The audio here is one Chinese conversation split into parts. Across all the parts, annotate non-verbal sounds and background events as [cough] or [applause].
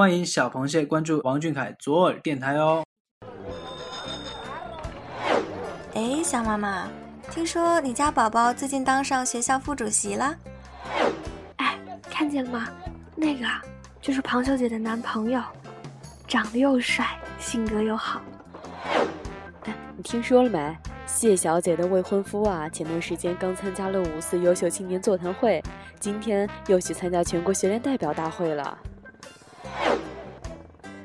欢迎小螃蟹关注王俊凯左耳电台哦。哎，小妈妈，听说你家宝宝最近当上学校副主席了？哎，看见了吗？那个啊，就是庞小姐的男朋友，长得又帅，性格又好。哎，你听说了没？谢小姐的未婚夫啊，前段时间刚参加了五四优秀青年座谈会，今天又去参加全国学联代表大会了。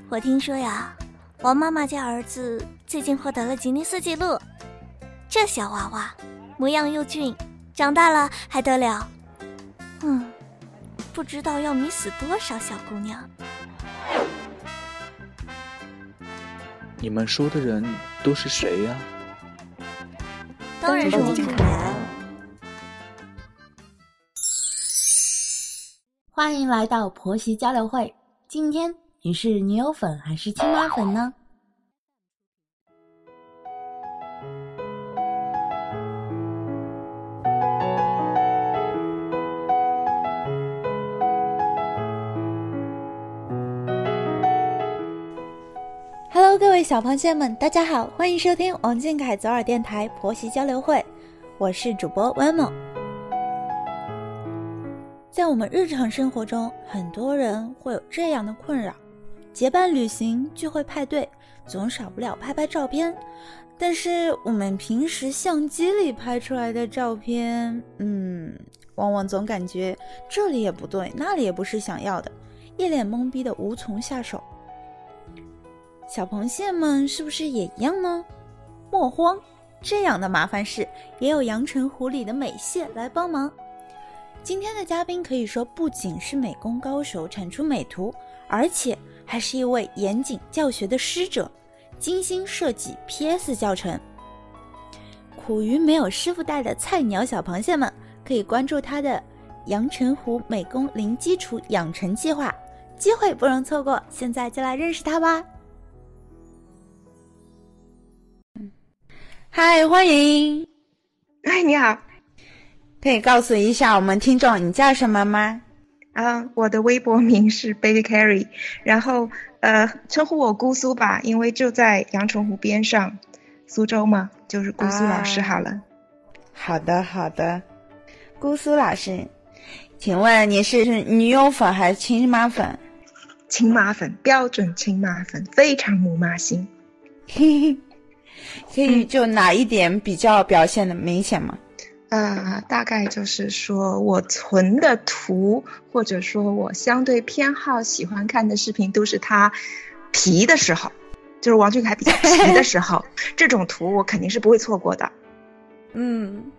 我听说呀，王妈妈家儿子最近获得了吉尼斯纪录。这小娃娃模样又俊，长大了还得了？嗯，不知道要迷死多少小姑娘。你们说的人都是谁呀？当然是王俊凯。欢迎来到婆媳交流会。今天你是女友粉还是亲妈粉呢各位小螃蟹们，大家好，欢迎收听王俊凯左耳电台婆媳交流会，我是主播温某。在我们日常生活中，很多人会有这样的困扰：结伴旅行、聚会、派对，总少不了拍拍照片。但是我们平时相机里拍出来的照片，嗯，往往总感觉这里也不对，那里也不是想要的，一脸懵逼的无从下手。小螃蟹们是不是也一样呢？莫慌，这样的麻烦事也有阳澄湖里的美蟹来帮忙。今天的嘉宾可以说不仅是美工高手，产出美图，而且还是一位严谨教学的师者，精心设计 PS 教程。苦于没有师傅带的菜鸟小螃蟹们，可以关注他的阳澄湖美工零基础养成计划，机会不容错过。现在就来认识他吧。嗨，欢迎！哎，你好，可以告诉一下我们听众你叫什么吗？啊，我的微博名是 Baby Carry，然后呃，称呼我姑苏吧，因为就在阳澄湖边上，苏州嘛，就是姑苏老师好了。好的，好的，姑苏老师，请问你是女友粉还是亲妈粉？亲妈粉，标准亲妈粉，非常母妈心。嘿嘿。可以就哪一点比较表现的明显吗？呃，大概就是说我存的图，或者说我相对偏好喜欢看的视频，都是他皮的时候，就是王俊凯比较皮的时候，[laughs] 这种图我肯定是不会错过的。嗯，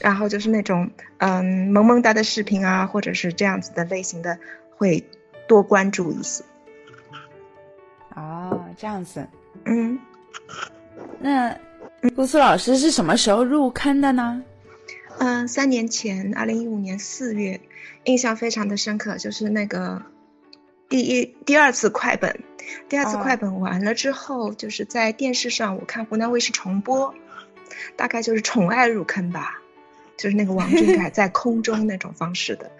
然后就是那种嗯萌萌哒的视频啊，或者是这样子的类型的，会多关注一些。哦，这样子，嗯。那姑苏老师是什么时候入坑的呢？嗯，三年前，二零一五年四月，印象非常的深刻，就是那个第一第二次快本，第二次快本完了之后，就是在电视上我看湖南卫视重播，大概就是宠爱入坑吧，就是那个王俊凯 [laughs] 在空中那种方式的，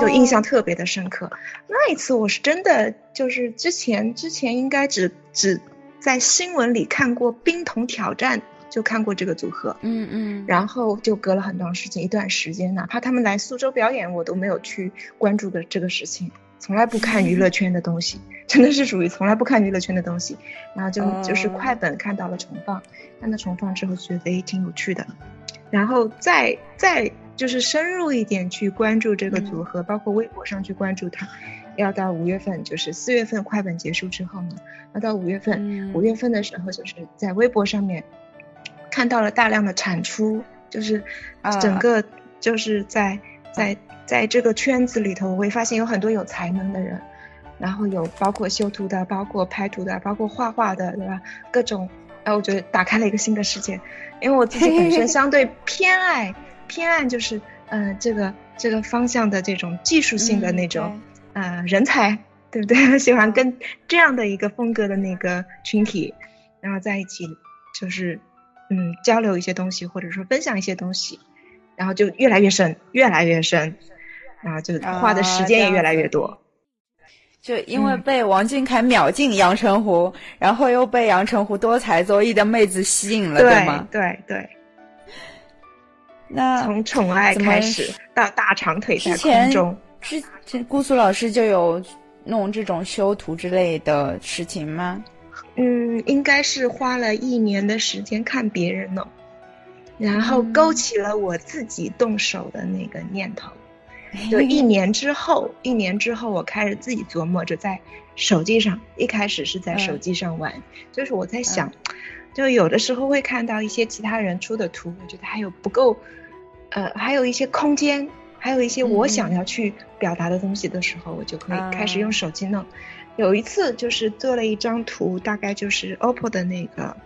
就印象特别的深刻。那一次我是真的就是之前之前应该只只。在新闻里看过冰桶挑战，就看过这个组合，嗯嗯，然后就隔了很长时间，一段时间，哪怕他们来苏州表演，我都没有去关注的这个事情，从来不看娱乐 [laughs] 圈的东西，[laughs] 真的是属于从来不看娱乐圈的东西，然后就就是快本看到了重放，看到重放之后觉得诶挺有趣的，然后再再就是深入一点去关注这个组合，包括微博上去关注他。要到五月份，就是四月份快本结束之后呢，要到五月份，五月份的时候，就是在微博上面看到了大量的产出，就是整个就是在在在这个圈子里头，我会发现有很多有才能的人，然后有包括修图的，包括拍图的，包括画画的，对吧？各种，哎，我觉得打开了一个新的世界，因为我自己本身 [laughs] 相对偏爱偏爱就是嗯这个这个方向的这种技术性的那种。呃，人才对不对？[laughs] 喜欢跟这样的一个风格的那个群体，然后在一起，就是嗯交流一些东西，或者说分享一些东西，然后就越来越深，越来越深，然后就花的时间也越来越多。就因为被王俊凯秒进阳澄湖，然后又被阳澄湖多才多艺的妹子吸引了，对吗？对对。那从宠爱开始到大长腿在空中，之前姑苏老师就有弄这种修图之类的事情吗？嗯，应该是花了一年的时间看别人弄，然后勾起了我自己动手的那个念头。就一年之后，一年之后，我开始自己琢磨着在手机上。一开始是在手机上玩，就是我在想，就有的时候会看到一些其他人出的图，我觉得还有不够，呃，还有一些空间，还有一些我想要去表达的东西的时候，我就可以开始用手机弄。有一次就是做了一张图，大概就是 OPPO 的那个，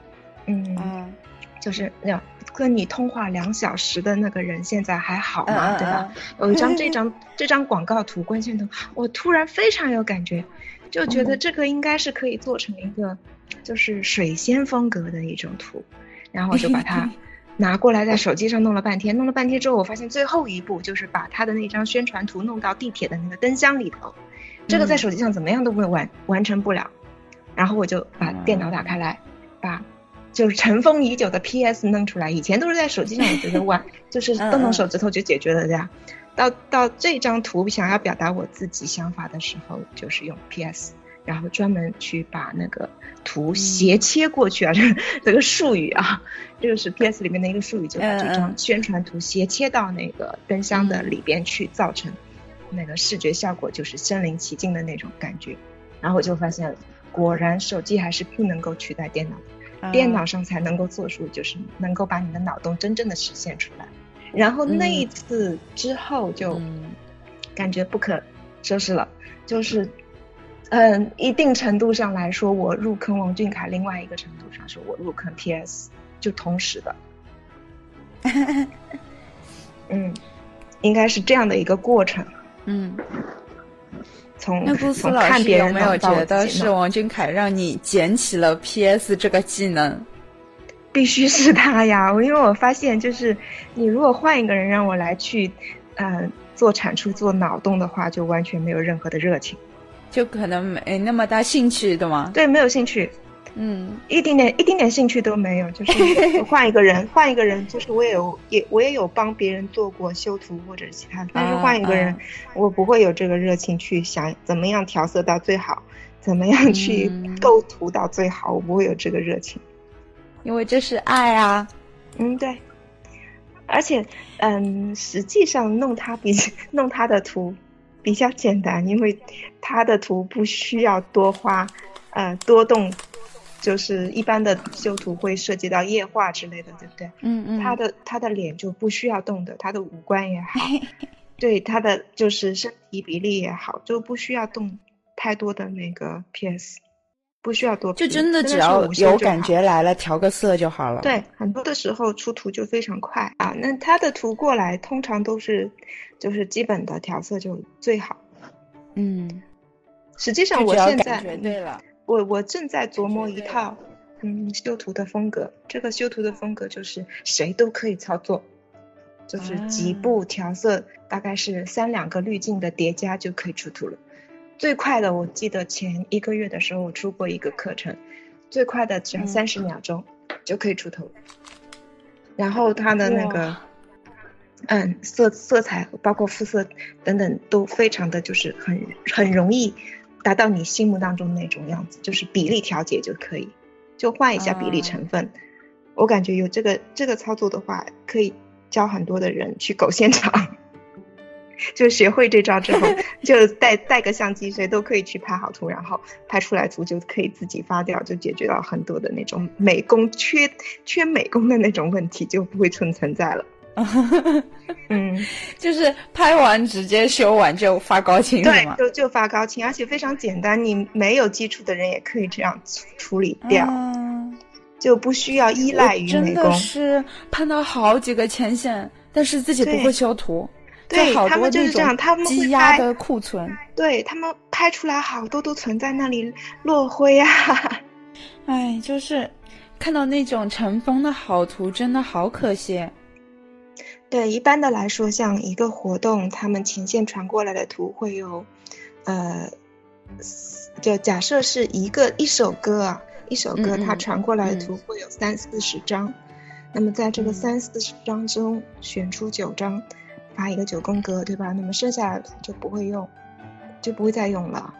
嗯，就是那。跟你通话两小时的那个人现在还好吗？对吧？[laughs] 有一张这张这张广告图关键图，我突然非常有感觉，就觉得这个应该是可以做成一个就是水仙风格的一种图，然后我就把它 [laughs] 拿过来在手机上弄了半天，弄了半天之后，我发现最后一步就是把他的那张宣传图弄到地铁的那个灯箱里头，这个在手机上怎么样都会完完成不了，然后我就把电脑打开来，把。就是尘封已久的 PS 弄出来，以前都是在手机上，我觉得玩 [laughs] 就是动动手指头就解决了的呀。到到这张图想要表达我自己想法的时候，就是用 PS，然后专门去把那个图斜切过去啊，[laughs] 这这个术语啊，这个是 PS 里面的一个术语，就把这张宣传图斜切到那个灯箱的里边去，造成那个视觉效果，就是身临其境的那种感觉。然后我就发现，果然手机还是不能够取代电脑。电脑上才能够做出，就是能够把你的脑洞真正的实现出来。然后那一次之后就感觉不可收拾了，就是嗯，一定程度上来说，我入坑王俊凯；另外一个程度上是我入坑 PS，就同时的。[laughs] 嗯，应该是这样的一个过程。嗯。从那姑苏老师有没有觉得是王俊凯让你捡起了 PS 这个技能？必须是他呀！因为我发现，就是你如果换一个人让我来去，嗯，做产出、做脑洞的话，就完全没有任何的热情，就可能没那么大兴趣，对吗？对，没有兴趣。嗯，一丁点一丁点兴趣都没有，就是 [laughs] 换一个人，换一个人，就是我也有也我也有帮别人做过修图或者其他的，但是换一个人，我不会有这个热情去想怎么样调色到最好，怎么样去构图到最好，我不会有这个热情，因为这是爱啊，嗯对，而且嗯，实际上弄他比 [laughs] 弄他的图比较简单，因为他的图不需要多花，呃多动。就是一般的修图会涉及到液化之类的，对不对？嗯嗯。他的他的脸就不需要动的，他的五官也好，[laughs] 对他的就是身体比例也好，就不需要动太多的那个 PS，不需要多。就真的只要有感觉来了，调个色就好了。对，很多的时候出图就非常快啊。那他的图过来，通常都是就是基本的调色就最好。嗯，实际上我现在对了。我我正在琢磨一套，嗯，修图的风格。这个修图的风格就是谁都可以操作，就是几步调色，大概是三两个滤镜的叠加就可以出图了。最快的，我记得前一个月的时候我出过一个课程，最快的只要三十秒钟就可以出头。然后它的那个，嗯，色色彩包括肤色等等都非常的就是很很容易。达到你心目当中那种样子，就是比例调节就可以，就换一下比例成分。我感觉有这个这个操作的话，可以教很多的人去狗现场。[laughs] 就学会这招之后，[laughs] 就带带个相机，谁都可以去拍好图，然后拍出来图就可以自己发掉，就解决到很多的那种美工缺缺美工的那种问题，就不会存存在了。[laughs] 嗯，就是拍完直接修完就发高清对，就就发高清，而且非常简单，你没有基础的人也可以这样处理掉，就不需要依赖于美工。真的是碰到好几个前线，但是自己不会修图，对，他们就是这样，他们积压的库存，对他们拍出来好多都存在那里落灰啊，[laughs] 哎，就是看到那种尘封的好图，真的好可惜。对，一般的来说，像一个活动，他们前线传过来的图会有，呃，就假设是一个一首歌啊，一首歌它传过来的嗯图会有三四十张，那么在这个三四十张中选出九张，发一个九宫格，对吧？那么剩下的图就不会用，就不会再用了。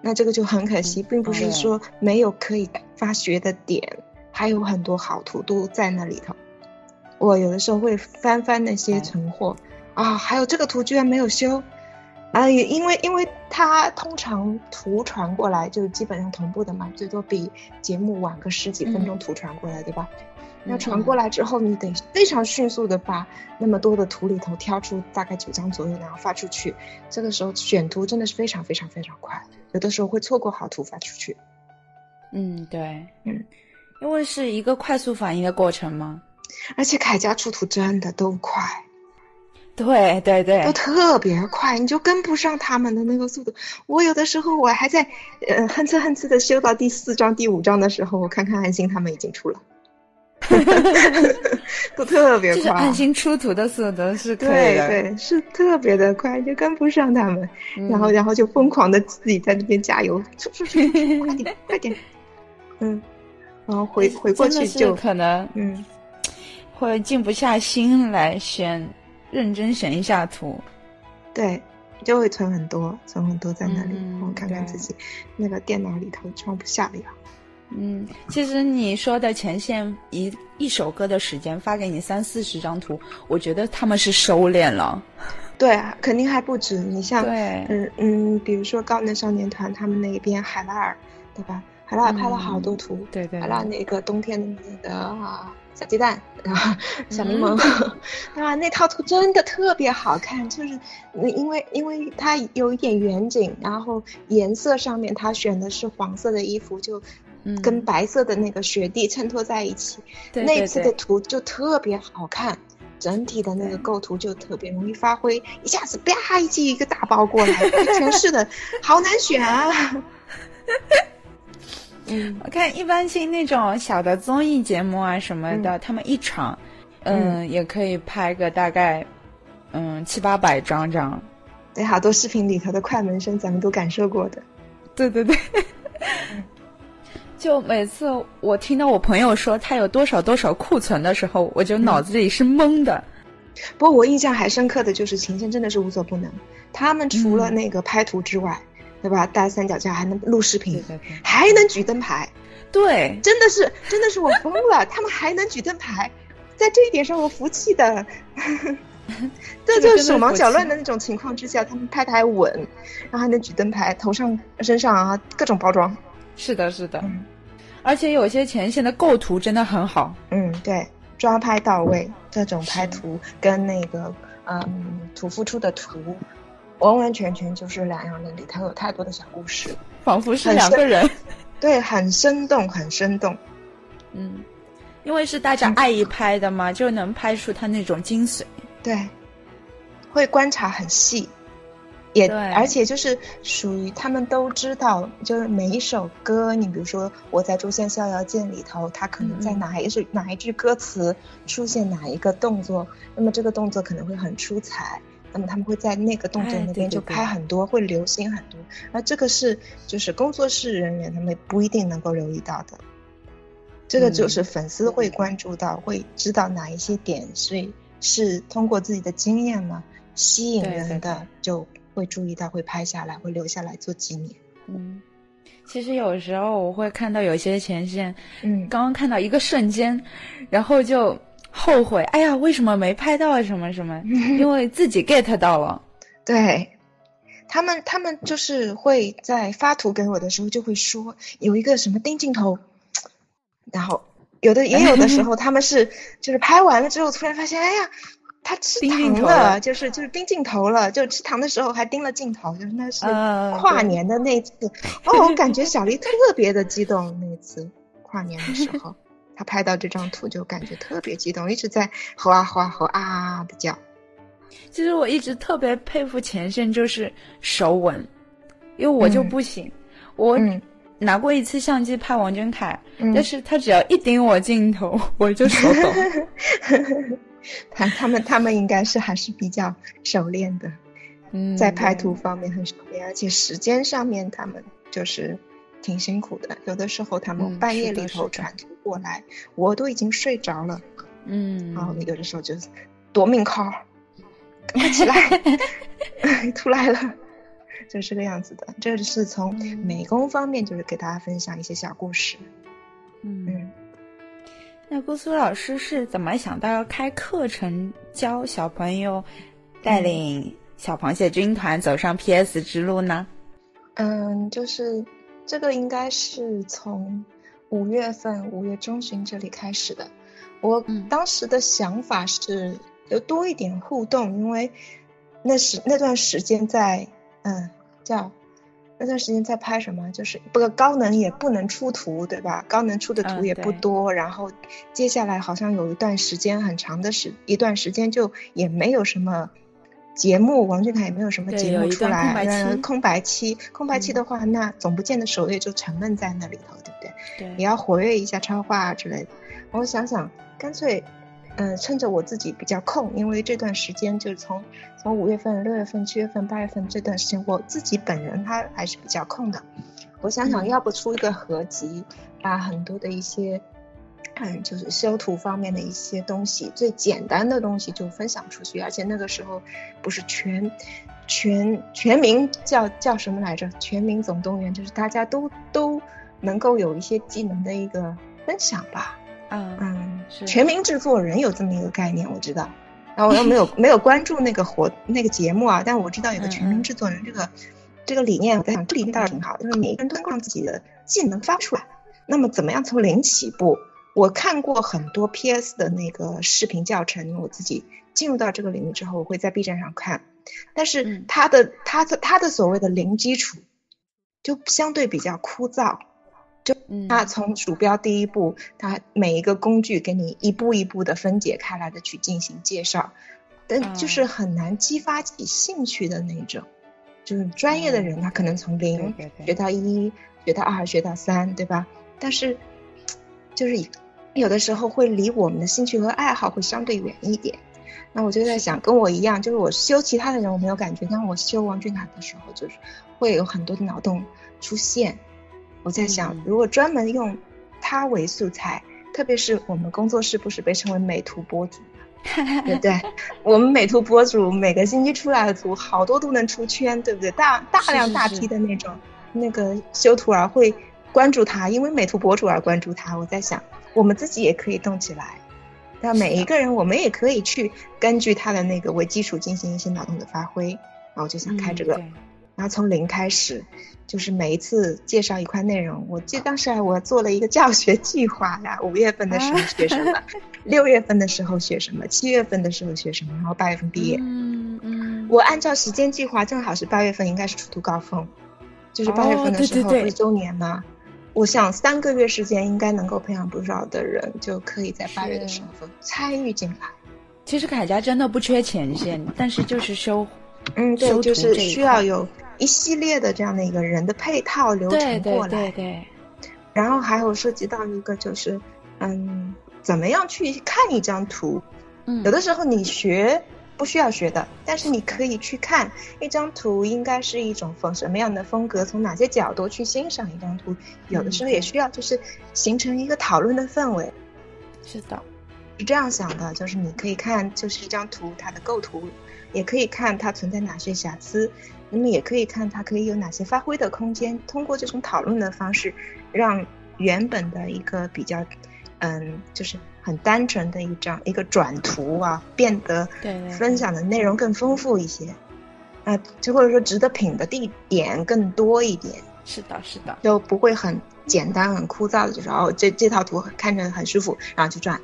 那这个就很可惜，并不是说没有可以发掘的点，还有很多好图都在那里头。我有的时候会翻翻那些存货啊，还有这个图居然没有修。啊，也因为因为它通常图传过来就基本上同步的嘛，最多比节目晚个十几分钟图传过来，对吧？那传过来之后，你得非常迅速的把那么多的图里头挑出大概九张左右，然后发出去。这个时候选图真的是非常非常非常快，有的时候会错过好图发出去。嗯，对，嗯，因为是一个快速反应的过程嘛。而且凯家出土真的都快。对对对，都特别快，你就跟不上他们的那个速度。我有的时候我还在呃哼哧哼哧的修到第四章、第五章的时候，我看看安心他们已经出了，[laughs] 都特别快。就是安心出土的速度是可以对的，对，是特别的快，就跟不上他们，嗯然后然后就疯狂的自己在那边加油，出出出，快点快点，[laughs] 嗯，然后回回过去就可能嗯会静不下心来选，认真选一下图。对，就会存很多，存很多在那里，嗯我看看自己那个电脑里头装不下了呀。嗯，其实你说的前线一一首歌的时间发给你三四十张图，我觉得他们是收敛了。对啊，肯定还不止。你像，对嗯嗯，比如说高能少年团他们那边海拉尔，对吧？海拉尔拍了好多图，嗯对对海拉尔那个冬天的那个啊小鸡蛋然后小柠檬，[laughs] 啊那套图真的特别好看，就是因为因为它有一点远景，然后颜色上面他选的是黄色的衣服，就嗯跟白色的那个雪地衬托在一起，那次的图就特别好看。整体的那个构图就特别容易发挥，一下子啪一记一个大包过来，全是的，[laughs] 好难选啊！[laughs] 嗯，我看一般性那种小的综艺节目啊什么的，他们一场，嗯，也可以拍个大概，嗯七八百张这样。对，好多视频里头的快门声咱们都感受过的。对对对。就每次我听到我朋友说他有多少多少库存的时候，我就脑子里是懵的。不过我印象还深刻的就是秦线真的是无所不能，他们除了那个拍图之外，对吧？带三脚架还能录视频，还能举灯牌，对，真的是真的是我疯了，他们还能举灯牌，在这一点上我服气的。[laughs] 这就是手忙脚乱的那种情况之下，他们拍的还稳，然后还能举灯牌，头上、身上啊各种包装。是的，是的，嗯、而且有些前线的构图真的很好。嗯，对，抓拍到位，这种拍图跟那个嗯图付出的图，完完全全就是两样的，里头有太多的小故事，仿佛是两个人。[laughs] 对，很生动，很生动。嗯，因为是大家爱意拍的嘛，就能拍出他那种精髓。对，会观察很细。也而且就是属于他们都知道，就是每一首歌，你比如说我在《诛仙逍遥剑》里头，它可能在哪一句、嗯、哪一句歌词出现哪一个动作，那么这个动作可能会很出彩，那么他们会在那个动作那边就拍很多，哎、会留心很多。而这个是就是工作室人员他们不一定能够留意到的，这个就是粉丝会关注到，嗯、会知道哪一些点，所以是通过自己的经验嘛，吸引人的就。会注意到，会拍下来，会留下来做纪念。嗯，其实有时候我会看到有些前线，嗯，刚刚看到一个瞬间，然后就后悔，哎呀，为什么没拍到什么什么？[laughs] 因为自己 get 到了。对，他们他们就是会在发图给我的时候就会说有一个什么盯镜头，然后有的也有的时候他们是就是拍完了之后突然发现，哎呀。他吃糖了，就是就是盯镜头了，就吃糖的时候还盯了镜头，就是那是跨年的那次。哦，我感觉小丽特别的激动，那次跨年的时候，[laughs] 她拍到这张图就感觉特别激动，一直在吼啊吼啊吼啊的叫。其实我一直特别佩服前线，就是手稳，因为我就不行，嗯、我拿过一次相机拍王俊凯，嗯、但是他只要一盯我镜头，[laughs] 我就手抖。[laughs] 他他们他们应该是还是比较熟练的，嗯，在拍图方面很熟练，而且时间上面他们就是挺辛苦的。有的时候他们嗯半夜里头传图过来，我都已经睡着了，嗯，然后有的时候就是夺命 call，赶快起来，[laughs] 出来了。就是这个样子的，这是从美工方面，就是给大家分享一些小故事。嗯嗯，那姑苏老师是怎么想到要开课程教小朋友，带领小螃蟹军团走上 PS 之路呢？嗯，就是这个应该是从五月份五月中旬这里开始的。我当时的想法是有多一点互动，因为那时那段时间在嗯叫那段时间在拍什么，就是不高能也不能出图，对吧？高能出的图嗯也不对多，然后接下来好像有一段时间很长的时一段时间就也没有什么。节目王俊凯也没有什么节目出来，空白期嗯空白期，空白期的话，那总不见得首页就沉闷在那里头，对不对？对也要活跃一下超话啊之类的。我想想，干脆，嗯、趁着我自己比较空，因为这段时间就是从从五月份、六月份、七月份、八月份这段时间，我自己本人他还是比较空的。我想想，嗯要不出一个合集，把很多的一些。嗯，就是修图方面的一些东西，最简单的东西就分享出去，而且那个时候不是全全全民叫叫什么来着？全民总动员，就是大家都都能够有一些技能的一个分享吧。嗯嗯，全民制作人有这么一个概念，我知道。然后我又没有没有关注那个活那个节目啊，但我知道有个全民制作人这个这个理念，我在想这个理念倒是挺好的，就是每一个人都能够让自己的技能发出来。那么怎么样从零起步？我看过很多 PS 的那个视频教程，我自己进入到这个领域之后，我会在 B 站上看，但是他的、他的他的所谓的零基础，就相对比较枯燥。就他从鼠标第一步，他每一个工具给你一步一步的分解开来的去进行介绍，但就是很难激发起兴趣的那种。就是专业的人，他可能从零学到一，学到二，学到三，对吧？但是就是有的时候会离我们的兴趣和爱好会相对远一点。那我就在想，跟我一样，就是我修其他的人我没有感觉，但我修王俊凯的时候，就是会有很多的脑洞出现。我在想，如果专门用他为素材，特别是我们工作室不是被称为美图博主吗，[laughs] 对不对？我们美图博主每个星期出来的图，好多都能出圈，对不对？大大量大批的那种那个修图儿会关注他，因为美图博主而关注他。我在想，我们自己也可以动起来。那每一个人，我们也可以去根据他的那个为基础进行一些脑洞的发挥。然后我就想开这个，然后从零开始，就是每一次介绍一块内容。我记得当时我做了一个教学计划呀，五月份的时候学什么，六月份的时候学什么，七月份的时候学什么，然后八月份毕业。嗯嗯。我按照时间计划，正好是八月份应该是出图高峰，就是八月份的时候哦、一周年嘛。我想三个月时间应该能够培养不少的人，就可以在八月的时候参与进来。其实凯家真的不缺前线，但是就是修，嗯，对，就是需要有一系列的这样的一个人的配套流程过来。对对对。然后还有涉及到一个就是，嗯，怎么样去看一张图？嗯，有的时候你学。不需要学的，但是你可以去看一张图，应该是一种风什么样的风格，从哪些角度去欣赏一张图。有的时候也需要就是形成一个讨论的氛围。是的，是这样想的，就是你可以看就是一张图它的构图，也可以看它存在哪些瑕疵，那么也可以看它可以有哪些发挥的空间。通过这种讨论的方式，让原本的一个比较，嗯，就是。很单纯的一张一个转图啊，变得分享的内容更丰富一些，啊，就或者说值得品的地点更多一点。是的，是的，就不会很简单、很枯燥的，就是哦，这这套图看着很舒服，然后就转，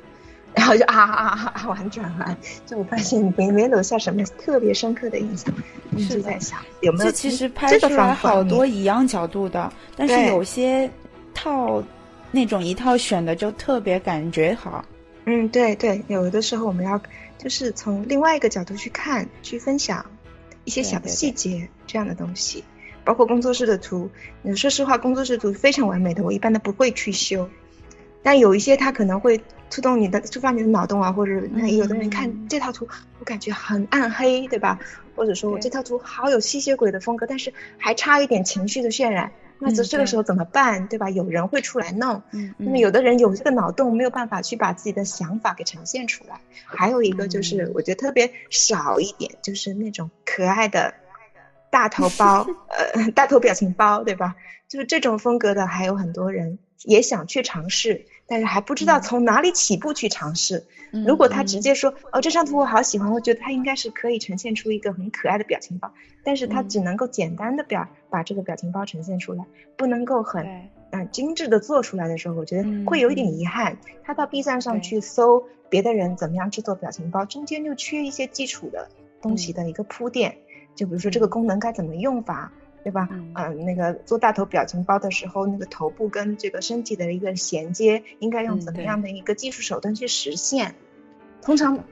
然后就啊啊啊啊完转完，就我发现没没留下什么特别深刻的印象，一直在想有没有这其实拍出来好多一样角度的，但是有些套那种一套选的就特别感觉好。嗯，对对，有的时候我们要就是从另外一个角度去看、去分享一些小的细节这样的东西，包括工作室的图。你说实话，工作室图非常完美的，我一般都不会去修。但有一些它可能会触动你的、触发你的脑洞啊，或者那有的人看这套图，我感觉很暗黑，对吧？或者说我这套图好有吸血鬼的风格，但是还差一点情绪的渲染，那这这个时候怎么办，对吧？有人会出来弄。嗯，那么有的人有这个脑洞，没有办法去把自己的想法给呈现出来。还有一个就是，我觉得特别少一点，就是那种可爱的大头包，呃，[laughs] 大头表情包，对吧？就是这种风格的，还有很多人也想去尝试，但是还不知道从哪里起步去尝试。如果他直接说，哦，这张图我好喜欢，我觉得他应该是可以呈现出一个很可爱的表情包，但是他只能够简单的表把这个表情包呈现出来，不能够很嗯精致的做出来的时候，我觉得会有一点遗憾。他到 B 站上去搜别的人怎么样制作表情包，中间就缺一些基础的东西的一个铺垫，就比如说这个。功能该怎么用法。对吧？嗯，那个做大头表情包的时候，那个头部跟这个身体的一个衔接，应该用怎么样的一个技术手段去实现？通常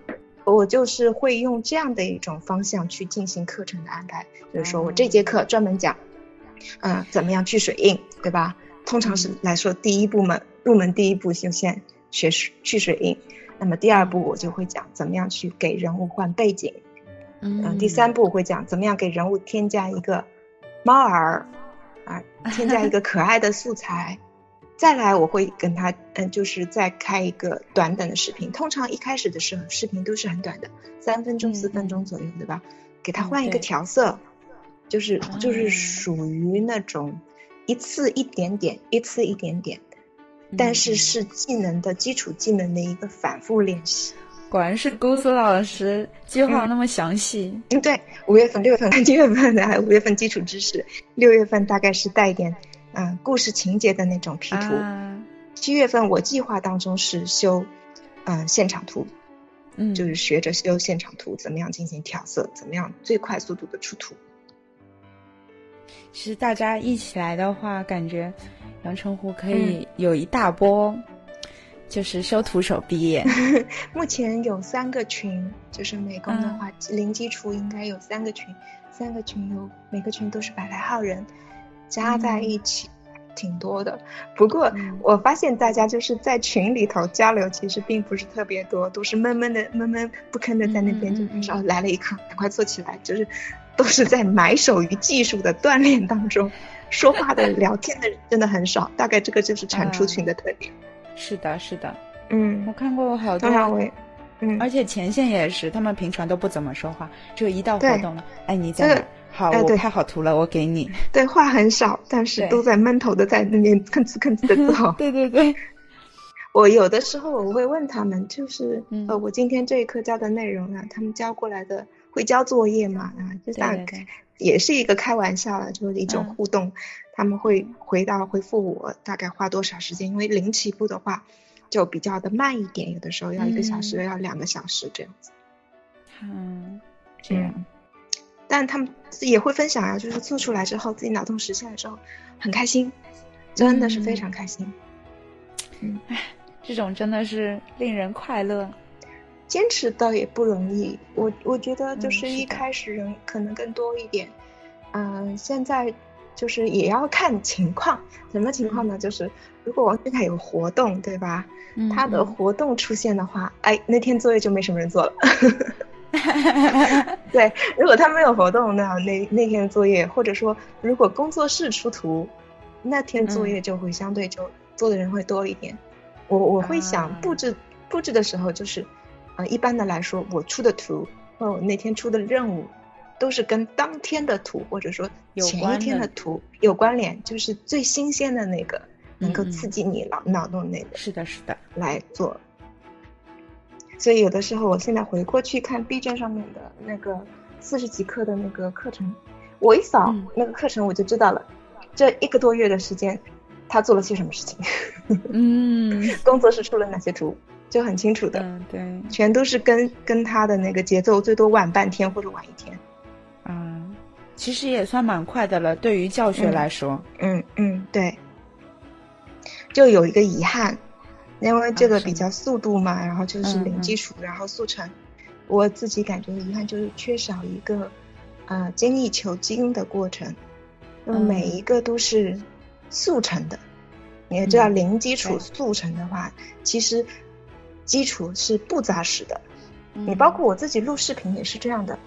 我就是会用这样的一种方向去进行课程的安排，就是说我这节课专门讲，嗯，怎么样去水印，对吧？通常是来说，第一步门，入门第一步就先学去水印，那么第二步我就会讲怎么样去给人物换背景，嗯，第三步会讲怎么样给人物添加一个。猫儿，啊，[laughs] 添加一个可爱的素材，再来我会跟他，嗯，就是再开一个短短的视频。通常一开始的时候，视频都是很短的，三分钟、四分钟左右，对吧？给他换一个调色，就是就是属于那种一次一点点，一次一点点，但是是技能的基础技能的一个反复练习。果然是姑苏老师计划那么详细。嗯，对，五月份、六月份、[laughs] 七月份的，还有五月份基础知识，六月份大概是带一点嗯故事情节的那种 P 图，七、月份我计划当中是修嗯现场图，嗯，就是学着修现场图，怎么样进行调色，怎么样最快速度的出图。其实大家一起来的话，感觉阳澄湖可以有一大波。就是修徒手毕业，[laughs] 目前有三个群，就是美工的话，零基础应该有三个群，三个群有每个群都是百来号人，加在一起挺多的。不过我发现大家就是在群里头交流，其实并不是特别多，都是闷闷的、闷闷不吭的在那边，就少来了一课，赶快做起来，就是都是在埋首于技术的锻炼当中，说话的、聊天的人真的很少。大概这个就是产出群的特点。是的，是的，嗯，我看过好多，当然我也，嗯，而且前线也是，他们平常都不怎么说话，只有一到活动了，哎，你在哪？好，哎我拍好图了，我给你。对，话很少，但是都在闷头的在那边吭哧吭哧的做。[laughs] 对对对，我有的时候我会问他们，就是、嗯、呃，我今天这一课教的内容啊，他们交过来的会交作业嘛？啊，就大概也是一个开玩笑了，就是一种互动。嗯他们会回到回复我大概花多少时间，因为零起步的话就比较的慢一点，有的时候要一个小时，嗯、要两个小时这样子。嗯，这样。嗯、但他们也会分享啊，就是做出来之后，自己脑洞实现了之后，很开心，真的是非常开心。嗯，哎，这种真的是令人快乐。坚持倒也不容易，我我觉得嗯就是一开始人可能更多一点，嗯、呃，现在。就是也要看情况，什么情况呢？就是如果王俊凯有活动，对吧？嗯、他的活动出现的话，哎，那天作业就没什么人做了。[laughs] 对，如果他没有活动，那那那天作业，或者说如果工作室出图，那天作业就会相对就做的人会多一点。我我会想布置、啊、布置的时候，就是呃，一般的来说，我出的图或者我那天出的任务。都是跟当天的图或者说前一天的图有关联，就是最新鲜的那个，能够刺激你脑脑洞那个。是的，是的，来做。所以有的时候，我现在回过去看 B 站上面的那个四十几课的那个课程，我一扫那个课程，我就知道了，这一个多月的时间，他做了些什么事情。嗯，[laughs] 工作室出了哪些图，就很清楚的。嗯，对，全都是跟跟他的那个节奏，最多晚半天或者晚一天。嗯，其实也算蛮快的了，对于教学来说。嗯嗯，嗯，对。就有一个遗憾，因为这个比较速度嘛，啊、然后就是零基础，然后速成。我自己感觉遗憾就是缺少一个呃精益求精的过程，因为每一个都是速成的。你也知道，零基础速成的话，其实基础是不扎实的。嗯、你包括我自己录视频也是这样的。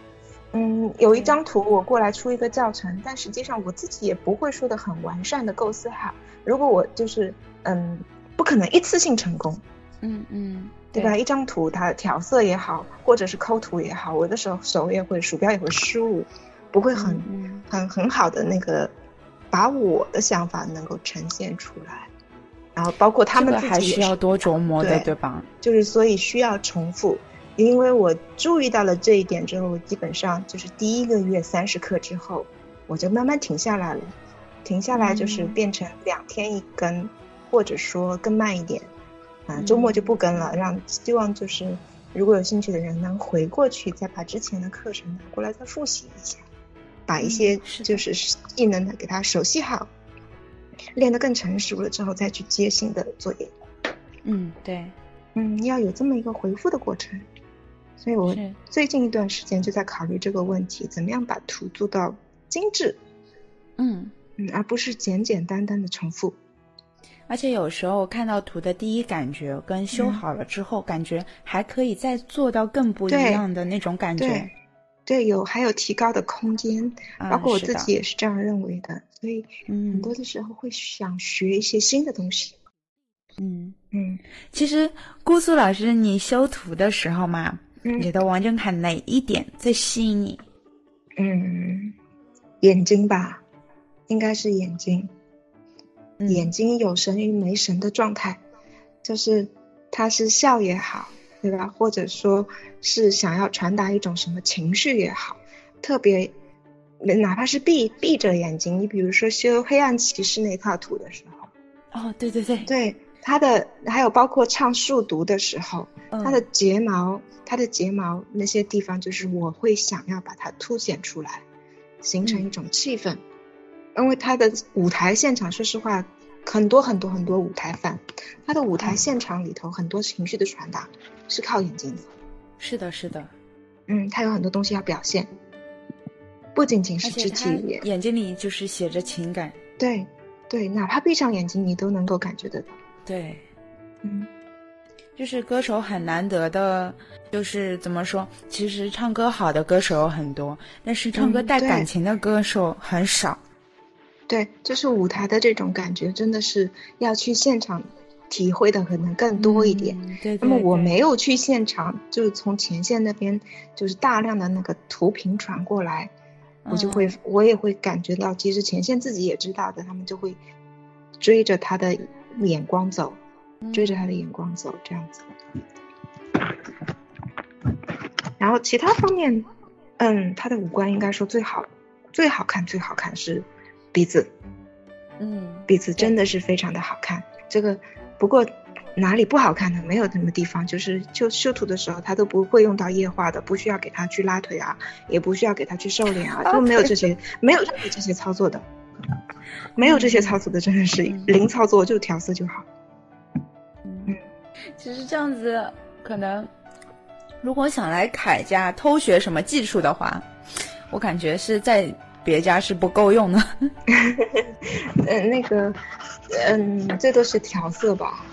嗯，有一张图我过来出一个教程，但实际上我自己也不会说的很完善的构思好。如果我就是嗯，不可能一次性成功，嗯嗯，对吧？一张图它调色也好，或者是抠图也好，我的时候手也会鼠标也会失误，不会很很很好的那个把我的想法能够呈现出来。然后包括他们自己还需要多琢磨的，对吧？就是所以需要重复。因为我注意到了这一点之后，基本上就是第一个月三十克之后，我就慢慢停下来了。停下来就是变成两天一根，或者说更慢一点，啊，周末就不跟了。让希望就是如果有兴趣的人能回过去，再把之前的课程拿过来再复习一下，把一些就是技能的给他熟悉好，练得更成熟了之后再去接新的作业。嗯，对，嗯，要有这么一个回复的过程。所以我最近一段时间就在考虑这个问题，怎么样把图做到精致，嗯嗯，而不是简简单单的重复。而且有时候看到图的第一感觉跟修好了之后，感觉还可以再做到更不一样的那种感觉。对，有还有提高的空间，包括我自己也是这样认为的。所以很多的时候会想学一些新的东西。嗯嗯，其实姑苏老师，你修图的时候嘛。你觉得王俊凯哪一点最吸引你？嗯，眼睛吧，应该是眼睛。眼睛有神与没神的状态，就是他是笑也好，对吧？或者说是想要传达一种什么情绪也好，特别哪怕是闭闭着眼睛，你比如说修黑暗骑士那套图的时候，哦，对对对，对他的还有包括唱数独的时候，他的睫毛。他的睫毛那些地方，就是我会想要把它凸显出来，形成一种气氛。因为他的舞台现场，说实话，很多很多很多舞台范，他的舞台现场里头很多情绪的传达是靠眼睛的。是的，是的，嗯，他有很多东西要表现，不仅仅是肢体语言，眼睛里就是写着情感。对，对，哪怕闭上眼睛，你都能够感觉得到。对，嗯。就是歌手很难得的，就是怎么说？其实唱歌好的歌手有很多，但是唱歌带感情的歌手很少。对，就是舞台的这种感觉，真的是要去现场体会的可能更多一点。对。那么我没有去现场，就是从前线那边，就是大量的那个图屏传过来，我就会，我也会感觉到，其实前线自己也知道的，他们就会追着他的眼光走。追着他的眼光走，这样子。然后其他方面，嗯，他的五官应该说最好、最好看、最好看是鼻子。嗯，鼻子真的是非常的好看。这个不过哪里不好看呢？没有什么地方，就是就修图的时候，他都不会用到液化的，不需要给他去拉腿啊，也不需要给他去瘦脸啊，[laughs] 都没有这些，没有任何这些操作的，没有这些操作的，真的是零操作，就调色就好。嗯其实这样子，可能如果想来凯家偷学什么技术的话，我感觉是在别家是不够用的。[laughs] 嗯，那个，嗯，最多是调色吧？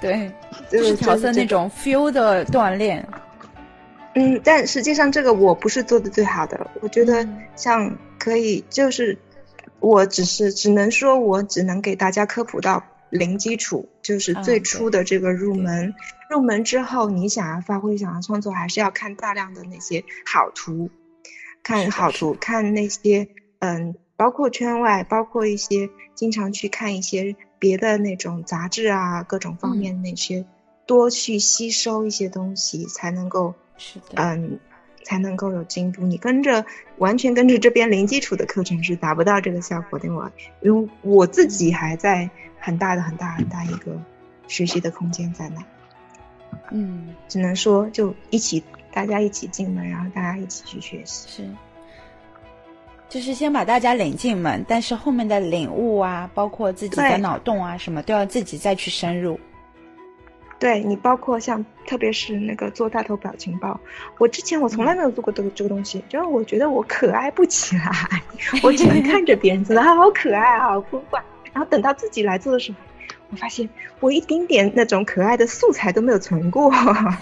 对，就是调色那种 feel 的锻炼。嗯，但实际上这个我不是做的最好的。我觉得像可以，就是我只是只能说，我只能给大家科普到。零基础就是最初的这个入门，入门之后你想要发挥、想要创作，还是要看大量的那些好图，看好图，看那些嗯，包括圈外，包括一些经常去看一些别的那种杂志啊，各种方面那些，多去吸收一些东西，才能够是，嗯，才能够有进步。你跟着完全跟着这边零基础的课程是达不到这个效果的，我因为我自己还在。很大的很大很大一个学习的空间在那，嗯，只能说就一起大家一起进门，然后大家一起去学习，是，就是先把大家领进门，但是后面的领悟啊，包括自己的脑洞啊什么，都要自己再去深入。对你，包括像特别是那个做大头表情包，我之前我从来没有做过这个这个东西，就是我觉得我可爱不起来，[laughs] 我只能看着别人做，啊，好可爱啊，好古怪。然后等到自己来做的时候，我发现我一丁点那种可爱的素材都没有存过，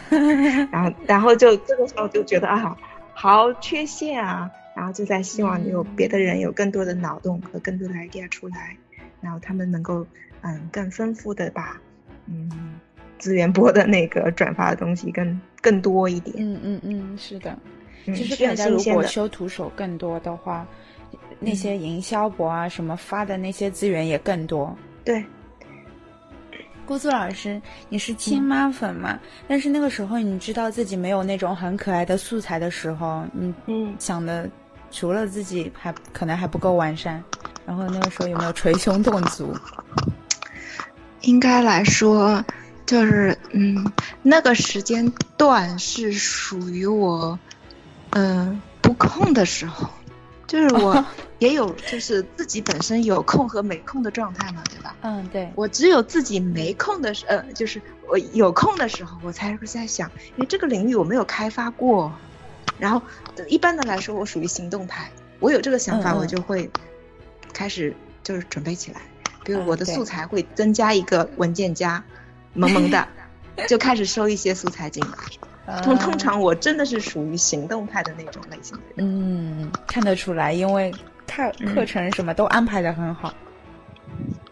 [laughs] 然后然后就这个时候就觉得啊，好缺陷啊，然后就在希望有别的人有更多的脑洞和更多的 idea 出来，然后他们能够嗯更丰富的把嗯资源播的那个转发的东西更更多一点。嗯嗯嗯，是的。嗯其实是大家如果修图手更多的话，那些营销博啊什么发的那些资源也更多。对，郭苏老师，你是亲妈粉嘛？但是那个时候你知道自己没有那种很可爱的素材的时候，你嗯想的除了自己还可能还不够完善，然后那个时候有没有捶胸顿足？应该来说，就是嗯，那个时间段是属于我嗯不空的时候，就是我 [laughs] 也有就是自己本身有空和没空的状态嘛，对吧？嗯，对，我只有自己没空的时，呃，就是我有空的时候，我才会在想，因为这个领域我没有开发过。然后一般的来说，我属于行动派，我有这个想法，我就会开始就是准备起来。比如我的素材会增加一个文件夹，萌萌的，[laughs] 就开始收一些素材进来。通通常我真的是属于行动派的那种类型的人。嗯，看得出来，因为课课程什么都安排的很好。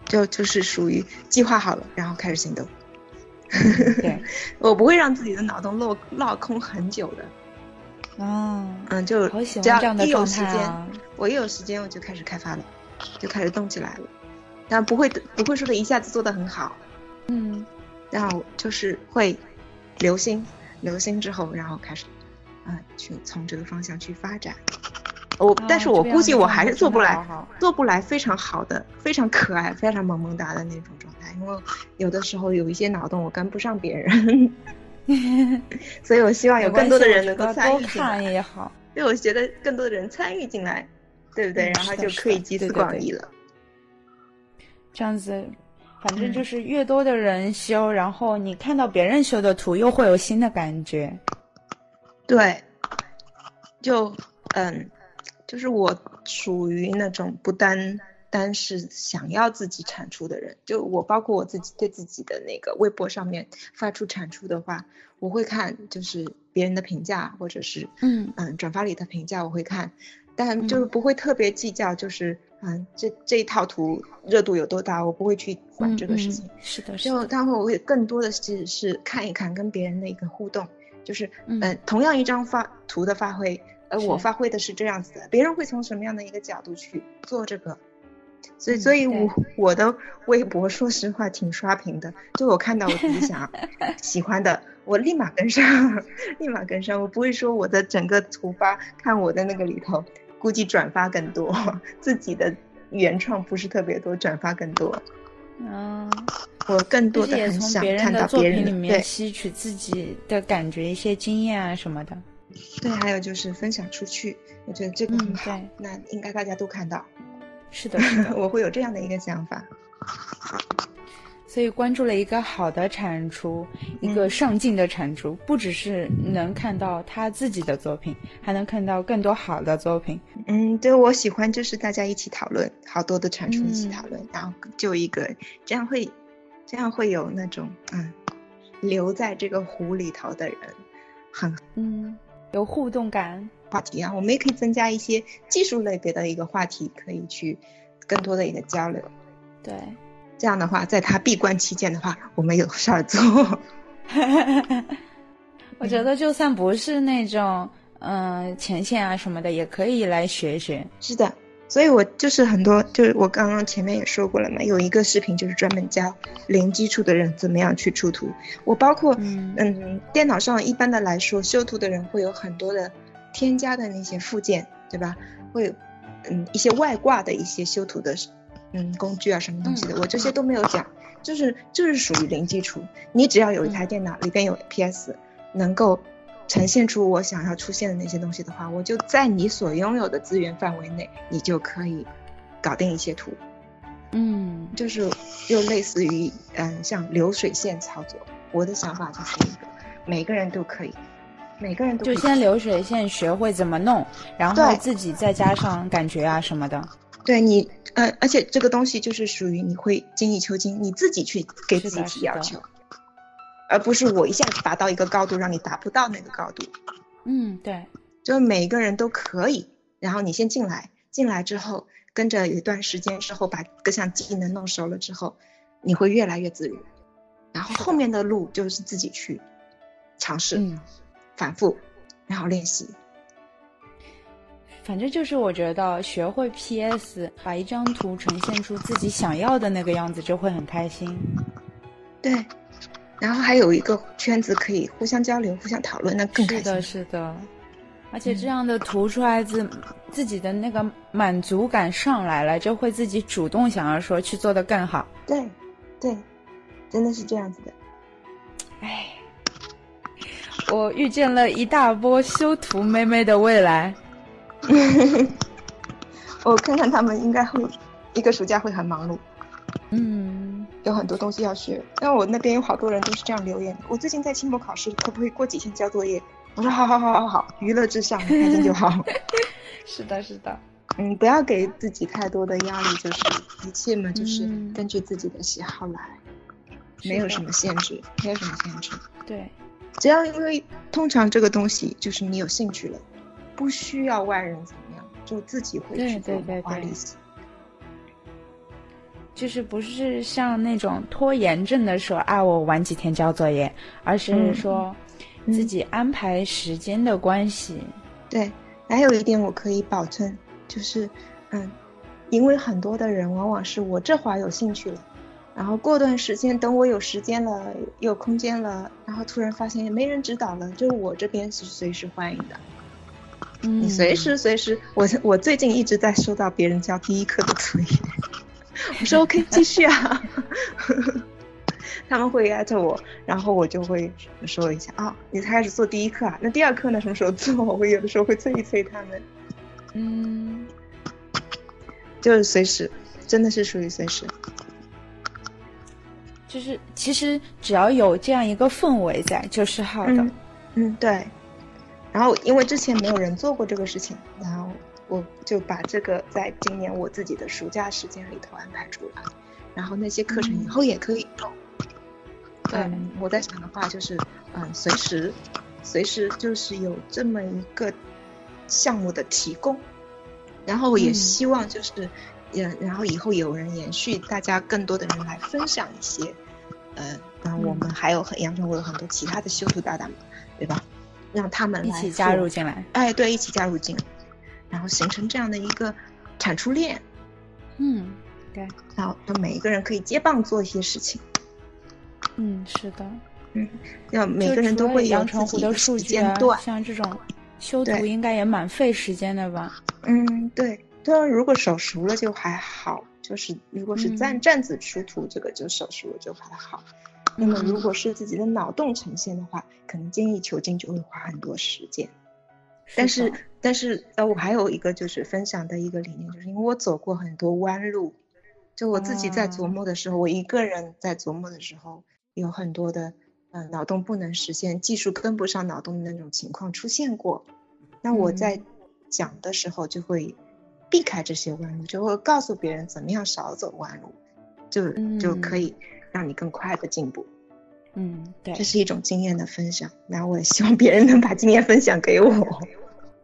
就就是属于计划好了，然后开始行动。对，[laughs] 我不会让自己的脑洞落落空很久的。哦，嗯，就只要这样的状一有时间，啊！我一有时间我就开始开发了，就开始动起来了。但不会不会说的一下子做的很好，嗯，然后就是会留心，留心之后，然后开始，嗯、去从这个方向去发展。我、但是我估计我还是做不来，做不来非常好的、非常可爱、非常萌萌哒的那种状态，因为有的时候有一些脑洞我跟不上别人，[laughs] 所以我希望有更多的人能够参与进看来。也好。对，我觉得更多的人参与进来，对不对？嗯然后就可以集思广益了。这样子，反正嗯。就是越多的人修，然后你看到别人修的图，又会有新的感觉。对，就嗯，就是我属于那种不单单是想要自己产出的人，就我包括我自己对自己的那个微博上面发出产出的话，我会看就是别人的评价，或者是嗯。嗯转发里的评价我会看，但就是不会特别计较，就是嗯这这一套图热度有多大，我不会去管这个事情。嗯是的，是就的，但会我会更多的是是看一看跟别人的一个互动，就是嗯呃同样一张发图的发挥，呃我发挥的是这样子的，别人会从什么样的一个角度去做这个，所以嗯所以对我我的微博说实话挺刷屏的，就我看到我自己想 [laughs] 喜欢的，我立马跟上，[laughs] 立马跟上，我不会说我的整个图吧看我的那个里头，估计转发更多，[laughs] 自己的原创不是特别多，转发更多。嗯，我更多的很想看到别人里面对吸取自己的感觉、一些经验啊什么的。对，还有就是分享出去，我觉得这个很嗯好，对那应该大家都看到。是的，是的。[laughs] 我会有这样的一个想法。所以关注了一个好的产出，一个上进的产出，不只是能看到他自己的作品，还能看到更多好的作品。嗯，对我喜欢就是大家一起讨论，好多的产出一起嗯讨论，然后就一个这样会，这样会有那种嗯，留在这个湖里头的人很嗯，有互动感。话题啊，我们也可以增加一些技术类别的一个话题，可以去更多的一个交流。对，这样的话，在他闭关期间的话，我们有事儿做。[laughs] 我觉得就算不是那种嗯、呃前线啊什么的，也可以来学学。是的，所以我就是很多，就是我刚刚前面也说过了嘛，有一个视频就是专门教零基础的人怎么样去出图。我包括嗯嗯，电脑上一般的来说，修图的人会有很多的添加的那些附件，对吧？会有嗯一些外挂的一些修图的嗯工具啊什么东西的，我这些都没有讲，就是就是属于零基础。你只要有一台电脑，里边有 PS，能够呈现出我想要出现的那些东西的话，我就在你所拥有的资源范围内，你就可以搞定一些图。嗯，就是又类似于嗯像流水线操作。我的想法就是一个，每个人都可以，每个人都就先流水线学会怎么弄，然后自己再加上感觉啊什么的。对你，呃，而且这个东西就是属于你会精益求精，你自己去给自己提要求，而不是我一下子达到一个高度，让你达不到那个高度。嗯，对，就是每一个人都可以。然后你先进来，进来之后跟着有一段时间之后，把各项技能弄熟了之后，你会越来越自如。然后后面的路就是自己去尝试、嗯，反复，然后练习。反正就是我觉得学会 PS，把一张图呈现出自己想要的那个样子，就会很开心。对，然后还有一个圈子可以互相交流、互相讨论，那更开心。是的，是的。而且这样的图出来自自己的那个满足感上来了，就会自己主动想要说去做的更好。对，对，真的是这样子的。哎，我遇见了一大波修图妹妹的未来。[laughs] 我看看他们应该会一个暑假会很忙碌。嗯，有很多东西要学。那我那边有好多人都是这样留言。我最近在期末考试，可不可以过几天交作业？我说好好好好好，娱乐至上，开心就好。[laughs] 是的，是的。[laughs] 嗯，不要给自己太多的压力，就是一切嘛，就是根据自己的喜好来，没有什么限制，没有什么限制。对，只要因为通常这个东西就是你有兴趣了，不需要外人怎么样，就自己会去做花力气。就是不是像那种拖延症的说啊，我晚几天交作业，而是说。自己安排时间的关系，对，还有一点我可以保证，就是，嗯，因为很多的人往往是我这会儿有兴趣了，然后过段时间等我有时间了、有空间了，然后突然发现没人指导了，就我这边是随时欢迎的，嗯，你随时随时，我我最近一直在收到别人教第一课的作业，[laughs] 我说 OK [laughs] 继续啊。[laughs] 他们会艾特我，然后我就会说一下啊，你开始做第一课啊？那第二课呢？什么时候做？我有的时候会催一催他们。嗯，就是随时，真的是属于随时。就是其实只要有这样一个氛围在，就是好的。嗯，嗯对。然后因为之前没有人做过这个事情，然后我就把这个在今年我自己的暑假时间里头安排出来，然后那些课程以后也可以用。嗯，我在想的话就是，嗯，随时，随时就是有这么一个项目的提供，然后也希望就是，也然后以后有人延续，大家更多的人来分享一些，呃，然后我们还有很杨春，我有很多其他的修图搭档，对吧？让他们一起加入进来，哎，对，一起加入进来，然后形成这样的一个产出链，嗯，对，然后每一个人可以接棒做一些事情。嗯，是的，嗯，要每个人都会阳澄湖的数据啊，像这种修图应该也蛮费时间的吧？嗯，对，对，如果手熟了就还好，就是如果是站站子出图，这个就手熟了就还好。那么如果是自己的脑洞呈现的话，可能精益求精就会花很多时间。但是，但是呃，我还有一个就是分享的一个理念，就是因为我走过很多弯路，就我自己在琢磨的时候，我一个人在琢磨的时候。有很多的，嗯，脑洞不能实现，技术跟不上脑洞的那种情况出现过。那我在讲的时候就会避开这些弯路，就会告诉别人怎么样少走弯路，就就可以让你更快的进步。嗯，对，这是一种经验的分享。那我也希望别人能把经验分享给我。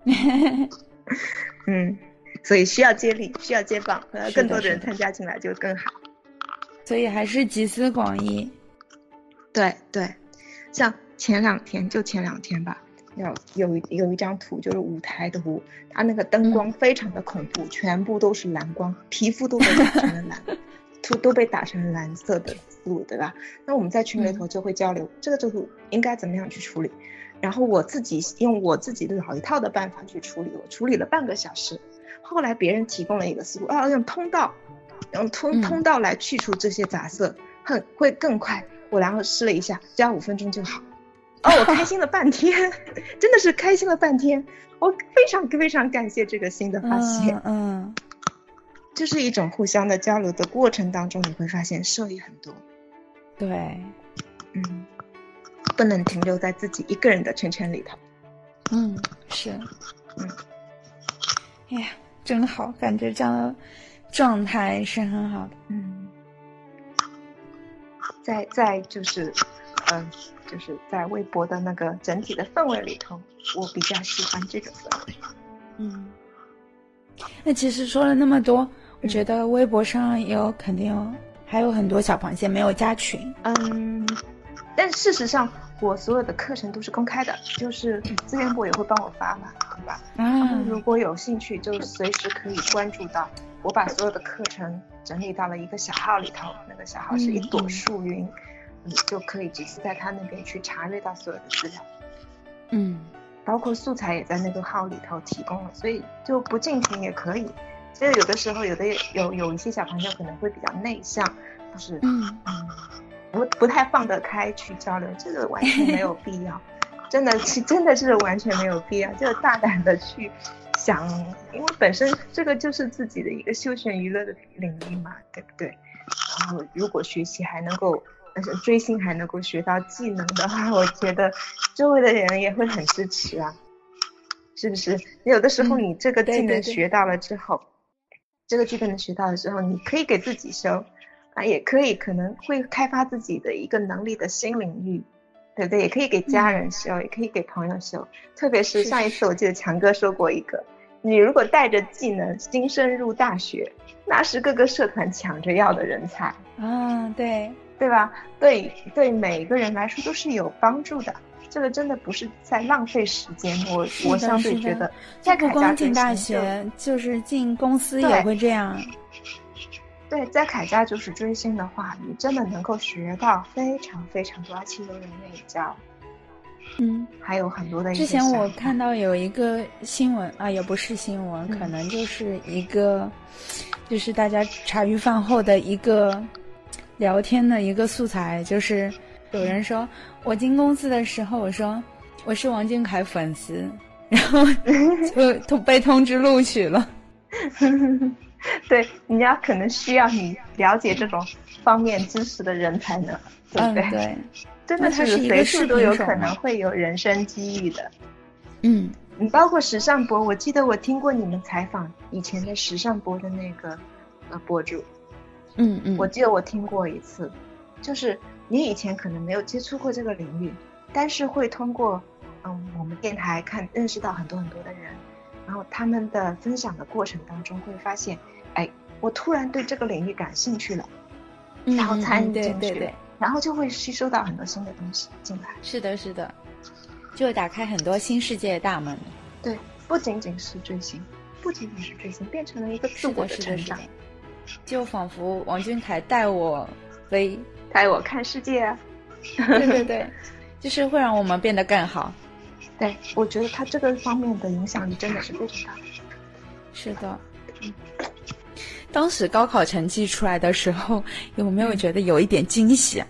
[laughs] 嗯，所以需要接力，需要接棒，更多的人参加进来就更好。所以还是集思广益。对对，像前两天就前两天吧，有有有一张图就是舞台图，它那个灯光非常的恐怖，全部都是蓝光，皮肤都被打成了蓝，[laughs] 图都被打成蓝色的路，对吧？那我们在群里头就会交流，这个图应该怎么样去处理？然后我自己用我自己的老一套的办法去处理，我处理了半个小时，后来别人提供了一个思路，啊，用通道，用通通道来去除这些杂色，很会更快。我然后试了一下，只要五分钟就好。哦，我开心了半天，[laughs] 真的是开心了半天。我非常非常感谢这个新的发现。嗯，就是一种互相的交流的过程当中，你会发现受益很多。对，嗯，不能停留在自己一个人的圈圈里头。嗯，是，嗯，哎呀，真好，感觉这样的状态是很好的。嗯。在在就是嗯，就是在微博的那个整体的氛围里头，我比较喜欢这种氛围。嗯，那其实说了那么多，我觉得微博上有肯定还有很多小螃蟹没有加群。嗯，但事实上。我所有的课程都是公开的，就是资源部也会帮我发嘛，对吧？他们如果有兴趣，就随时可以关注到。我把所有的课程整理到了一个小号里头，那个小号是一朵树云，你就可以直接在他那边去查阅到所有的资料。嗯，包括素材也在那个号里头提供了，所以就不进群也可以。其实有的时候，有的有有一些小朋友可能会比较内向，就是嗯嗯。不不太放得开去交流，这个完全没有必要，真的是真的是完全没有必要，就大胆的去想，因为本身这个就是自己的一个休闲娱乐的领域嘛，对不对？然后如果学习还能够，但是追星还能够学到技能的话，我觉得周围的人也会很支持啊，是不是？有的时候你这个技能学到了之后，这个技能学到了之后，你可以给自己修。啊，也可以，可能会开发自己的一个能力的新领域，对不对？也可以给家人修，也可以给朋友修。特别是上一次，我记得强哥说过一个，你如果带着技能新生入大学，那是各个社团抢着要的人才啊，对对吧？对对，每个人来说都是有帮助的。这个真的不是在浪费时间，我我相对觉得，在不光进大学，就是进公司也会这样。对，在凯家就是追星的话，你真的能够学到非常非常多，而且有人愿意教。嗯，还有很多的。之前我看到有一个新闻啊，也不是新闻，可能就是一个，就是大家茶余饭后的一个聊天的一个素材，就是有人说我进公司的时候，我说我是王俊凯粉丝，然后 [laughs] 就通被通知录取了。[laughs] 对，人家可能需要你了解这种方面知识的人才能，对不对？对，[laughs] 真的是随时都有可能会有人生机遇的。嗯，你包括时尚博，我记得我听过你们采访以前的时尚博的那个呃博主。嗯嗯，我记得我听过一次，就是你以前可能没有接触过这个领域，但是会通过嗯我们电台看认识到很多很多的人。然后他们的分享的过程当中会发现，哎，我突然对这个领域感兴趣了，然后参与进去，然后就会吸收到很多新的东西进来。是的，是的，就打开很多新世界的大门。对，不仅仅是追星，不仅仅是追星，变成了一个自我的成长。就仿佛王俊凯带我飞，带我看世界啊！[laughs] 对对对，就是会让我们变得更好。[laughs] 对，我觉得他这个方面的影响力真的是非常大。是的，嗯当时高考成绩出来的时候，有没有觉得有一点惊喜？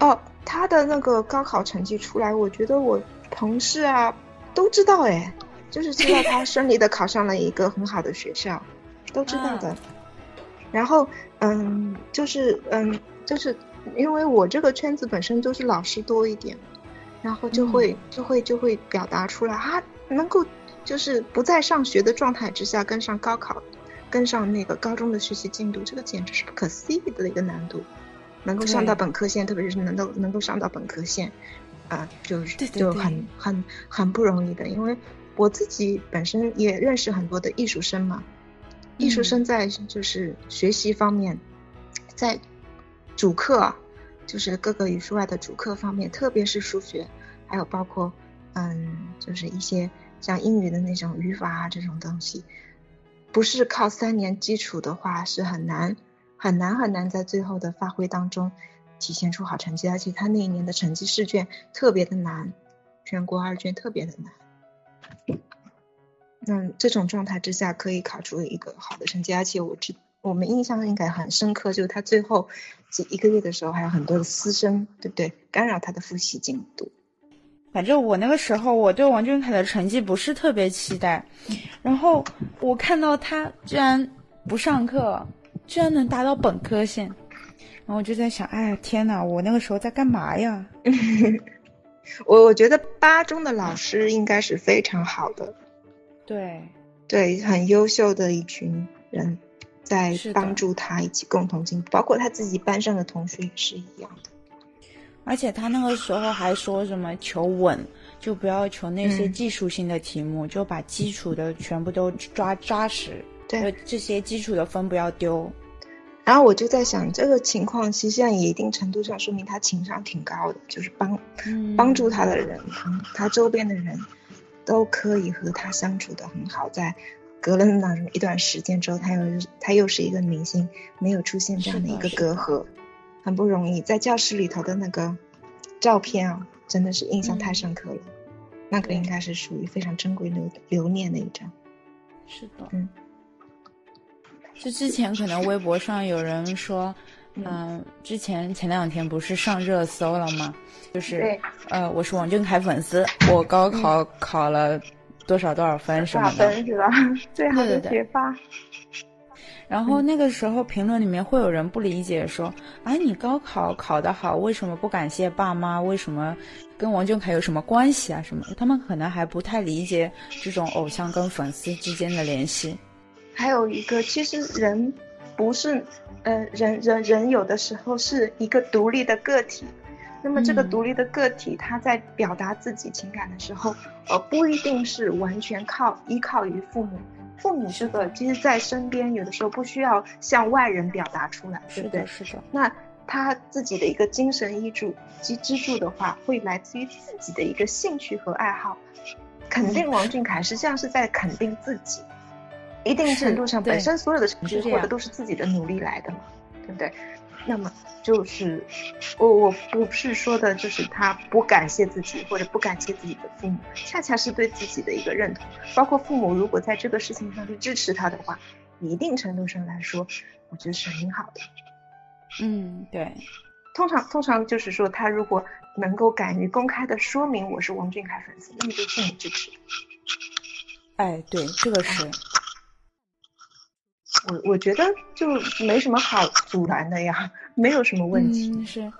哦，他的那个高考成绩出来，我觉得我同事啊都知道，哎，就是知道他 [laughs] 顺利的考上了一个很好的学校，都知道的。然后，嗯，就是嗯，就是因为我这个圈子本身就是老师多一点。然后就会就会就会表达出来啊，能够就是不在上学的状态之下跟上高考，跟上那个高中的学习进度，这个简直是不可思议的一个难度。能够上到本科线，特别是能够能够上到本科线，啊，就是就很很很不容易的。因为我自己本身也认识很多的艺术生嘛，艺术生在就是学习方面，在主课。就是各个语数外的主课方面，特别是数学，还有包括，嗯，就是一些像英语的那种语法啊这种东西，不是靠三年基础的话，是很难很难很难在最后的发挥当中体现出好成绩。而且他那一年的成绩试卷特别的难，全国二卷特别的难。那这种状态之下，可以考出一个好的成绩，而且我知。我们印象应该很深刻，就是他最后这一个月的时候，还有很多的私生，对不对？干扰他的复习进度。反正我那个时候，我对王俊凯的成绩不是特别期待。然后我看到他居然不上课，居然能达到本科线，然后我就在想，哎呀，天呐，我那个时候在干嘛呀？[laughs] 我我觉得八中的老师应该是非常好的。对，对，很优秀的一群人。在帮助他一起共同进步，包括他自己班上的同学也是一样的。而且他那个时候还说什么求稳，就不要求那些技术性的题目，就把基础的全部都抓扎实。对，这些基础的分不要丢。然后我就在想，这个情况实际上也一定程度上说明他情商挺高的，就是帮、嗯、帮助他的人，他周边的人都可以和他相处的很好。在隔了那么一段时间之后，他又他又是一个明星，没有出现这样的一个隔阂，很不容易。在教室里头的那个照片啊，真的是印象太深刻了。嗯、那个应该是属于非常珍贵留留念的一张。是的，嗯。就之前可能微博上有人说，嗯、呃，之前前两天不是上热搜了吗？就是呃，我是王俊凯粉丝，我高考考了多少多少分什么的，分是吧？最好的学霸。然后那个时候评论里面会有人不理解说，啊，你高考考得好，为什么不感谢爸妈？为什么跟王俊凯有什么关系啊？什么？他们可能还不太理解这种偶像跟粉丝之间的联系。还有一个，其实人不是，呃，人人人有的时候是一个独立的个体。那么这个独立的个体，他在表达自己情感的时候，呃，不一定是完全靠依靠于父母。父母这个，其实在身边，有的时候不需要向外人表达出来，对不对？是的。那他自己的一个精神依柱及支柱的话，会来自于自己的一个兴趣和爱好。肯定王俊凯实际上是在肯定自己。一定程度上，本身所有的成绩获得都是自己的努力来的嘛，对不对？那么就是我我不是说的，就是他不感谢自己或者不感谢自己的父母，恰恰是对自己的一个认同。包括父母如果在这个事情上去支持他的话，一定程度上来说，我觉得是很好的。嗯，对。通常通常就是说，他如果能够敢于公开的说明我是王俊凯粉丝，那么就父母支持。哎，对，这个是。我我觉得就没什么好阻拦的呀，没有什么问题。嗯，是，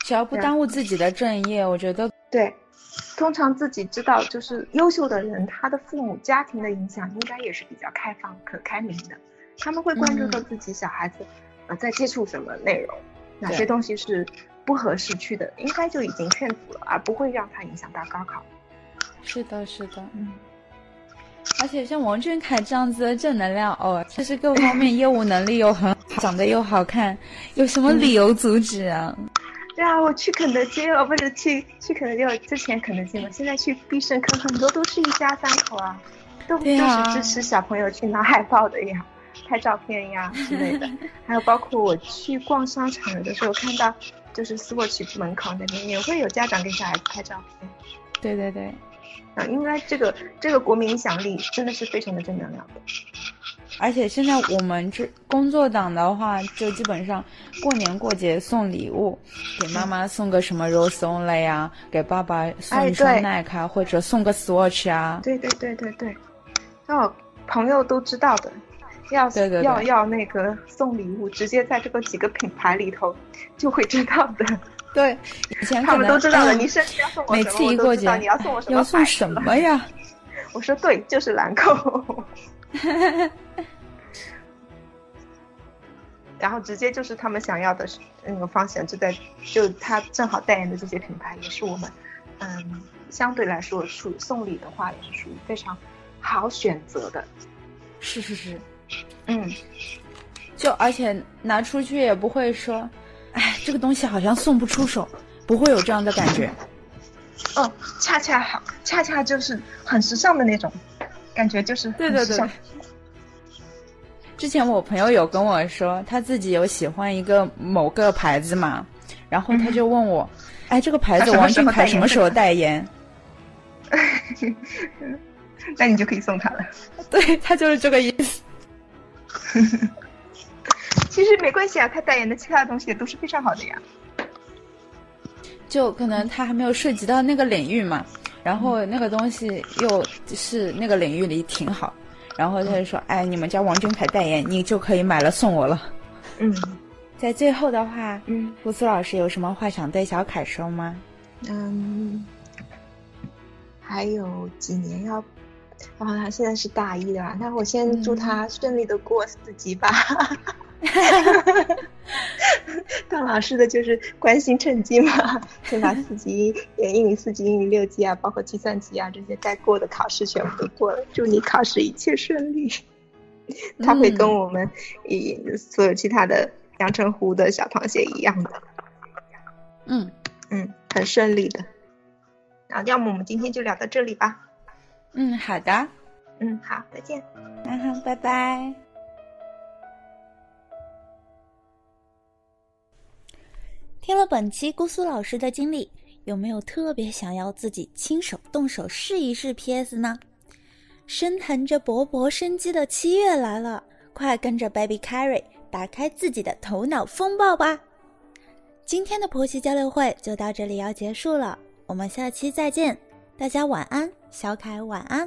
只要不耽误自己的正业，我觉得对。通常自己知道，就是优秀的人，他的父母家庭的影响应该也是比较开放、可开明的。他们会关注到自己小孩子，呃，在接触什么内容，哪些东西是不合适去的，应该就已经劝阻了，而不会让他影响到高考。是的，是的，嗯。而且像王俊凯这样子的正能量哦，就是各方面业务能力又很好，长得又好看，有什么理由阻止啊？对啊，我去肯德基哦，不是去去肯德基，我之前肯德基嘛，现在去必胜客，很多都是一家三口啊，都都是支持小朋友去拿海报的呀，拍照片呀之类的。[laughs] 还有包括我去逛商场，有的时候看到就是 Swatch 门口那边也会有家长给小孩子拍照片。对对对。啊，应该这个这个国民影响力真的是非常的正能量的，而且现在我们这工作党的话，就基本上过年过节送礼物，给妈妈送个什么 Rose Only 呀，给爸爸送一双耐克、或者送个 Swatch 啊。对对对对对，哦，朋友都知道的，要要要那个送礼物，直接在这个几个品牌里头就会知道的。对，以前他们都知道了。你生日要送我每次一过节，你要送我什么？要送什么呀？[laughs] 我说对，就是兰蔻。[laughs] 然后直接就是他们想要的那个方向，就在就他正好代言的这些品牌，也是我们嗯相对来说属于送礼的话，也是属于非常好选择的。是是是，嗯，就而且拿出去也不会说。哎，这个东西好像送不出手，不会有这样的感觉。哦，恰恰好，恰恰就是很时尚的那种感觉，就是对对对。之前我朋友有跟我说，他自己有喜欢一个某个牌子嘛，然后他就问我，嗯、哎，这个牌子王俊凯什么时候代言？[laughs] 那你就可以送他了。[laughs] 对他就是这个意思。[laughs] 其实没关系啊，他代言的其他东西也都是非常好的呀。就可能他还没有涉及到那个领域嘛，然后那个东西又是那个领域里挺好，然后他就说：“哎，你们家王俊凯代言，你就可以买了送我了。”嗯，[laughs] 在最后的话，嗯，胡苏老师有什么话想对小凯说吗？嗯，还有几年要，啊，他现在是大一的吧？那我先祝他顺利的过四级吧。[laughs] 当老师的就是关心成绩嘛，先把四级、英语四级、英语六级啊，包括计算机啊这些该过的考试全部都过了。祝你考试一切顺利。他会跟我们以所有其他的阳澄湖的小螃蟹一样的，嗯嗯，很顺利的。然后，要么我们今天就聊到这里吧。嗯，好的。嗯，好，再见。嗯哼，拜拜。听了本期姑苏老师的经历，有没有特别想要自己亲手动手试一试 PS 呢？升腾着勃勃生机的七月来了，快跟着 Baby Carry 打开自己的头脑风暴吧！今天的婆媳交流会就到这里要结束了，我们下期再见，大家晚安，小凯晚安。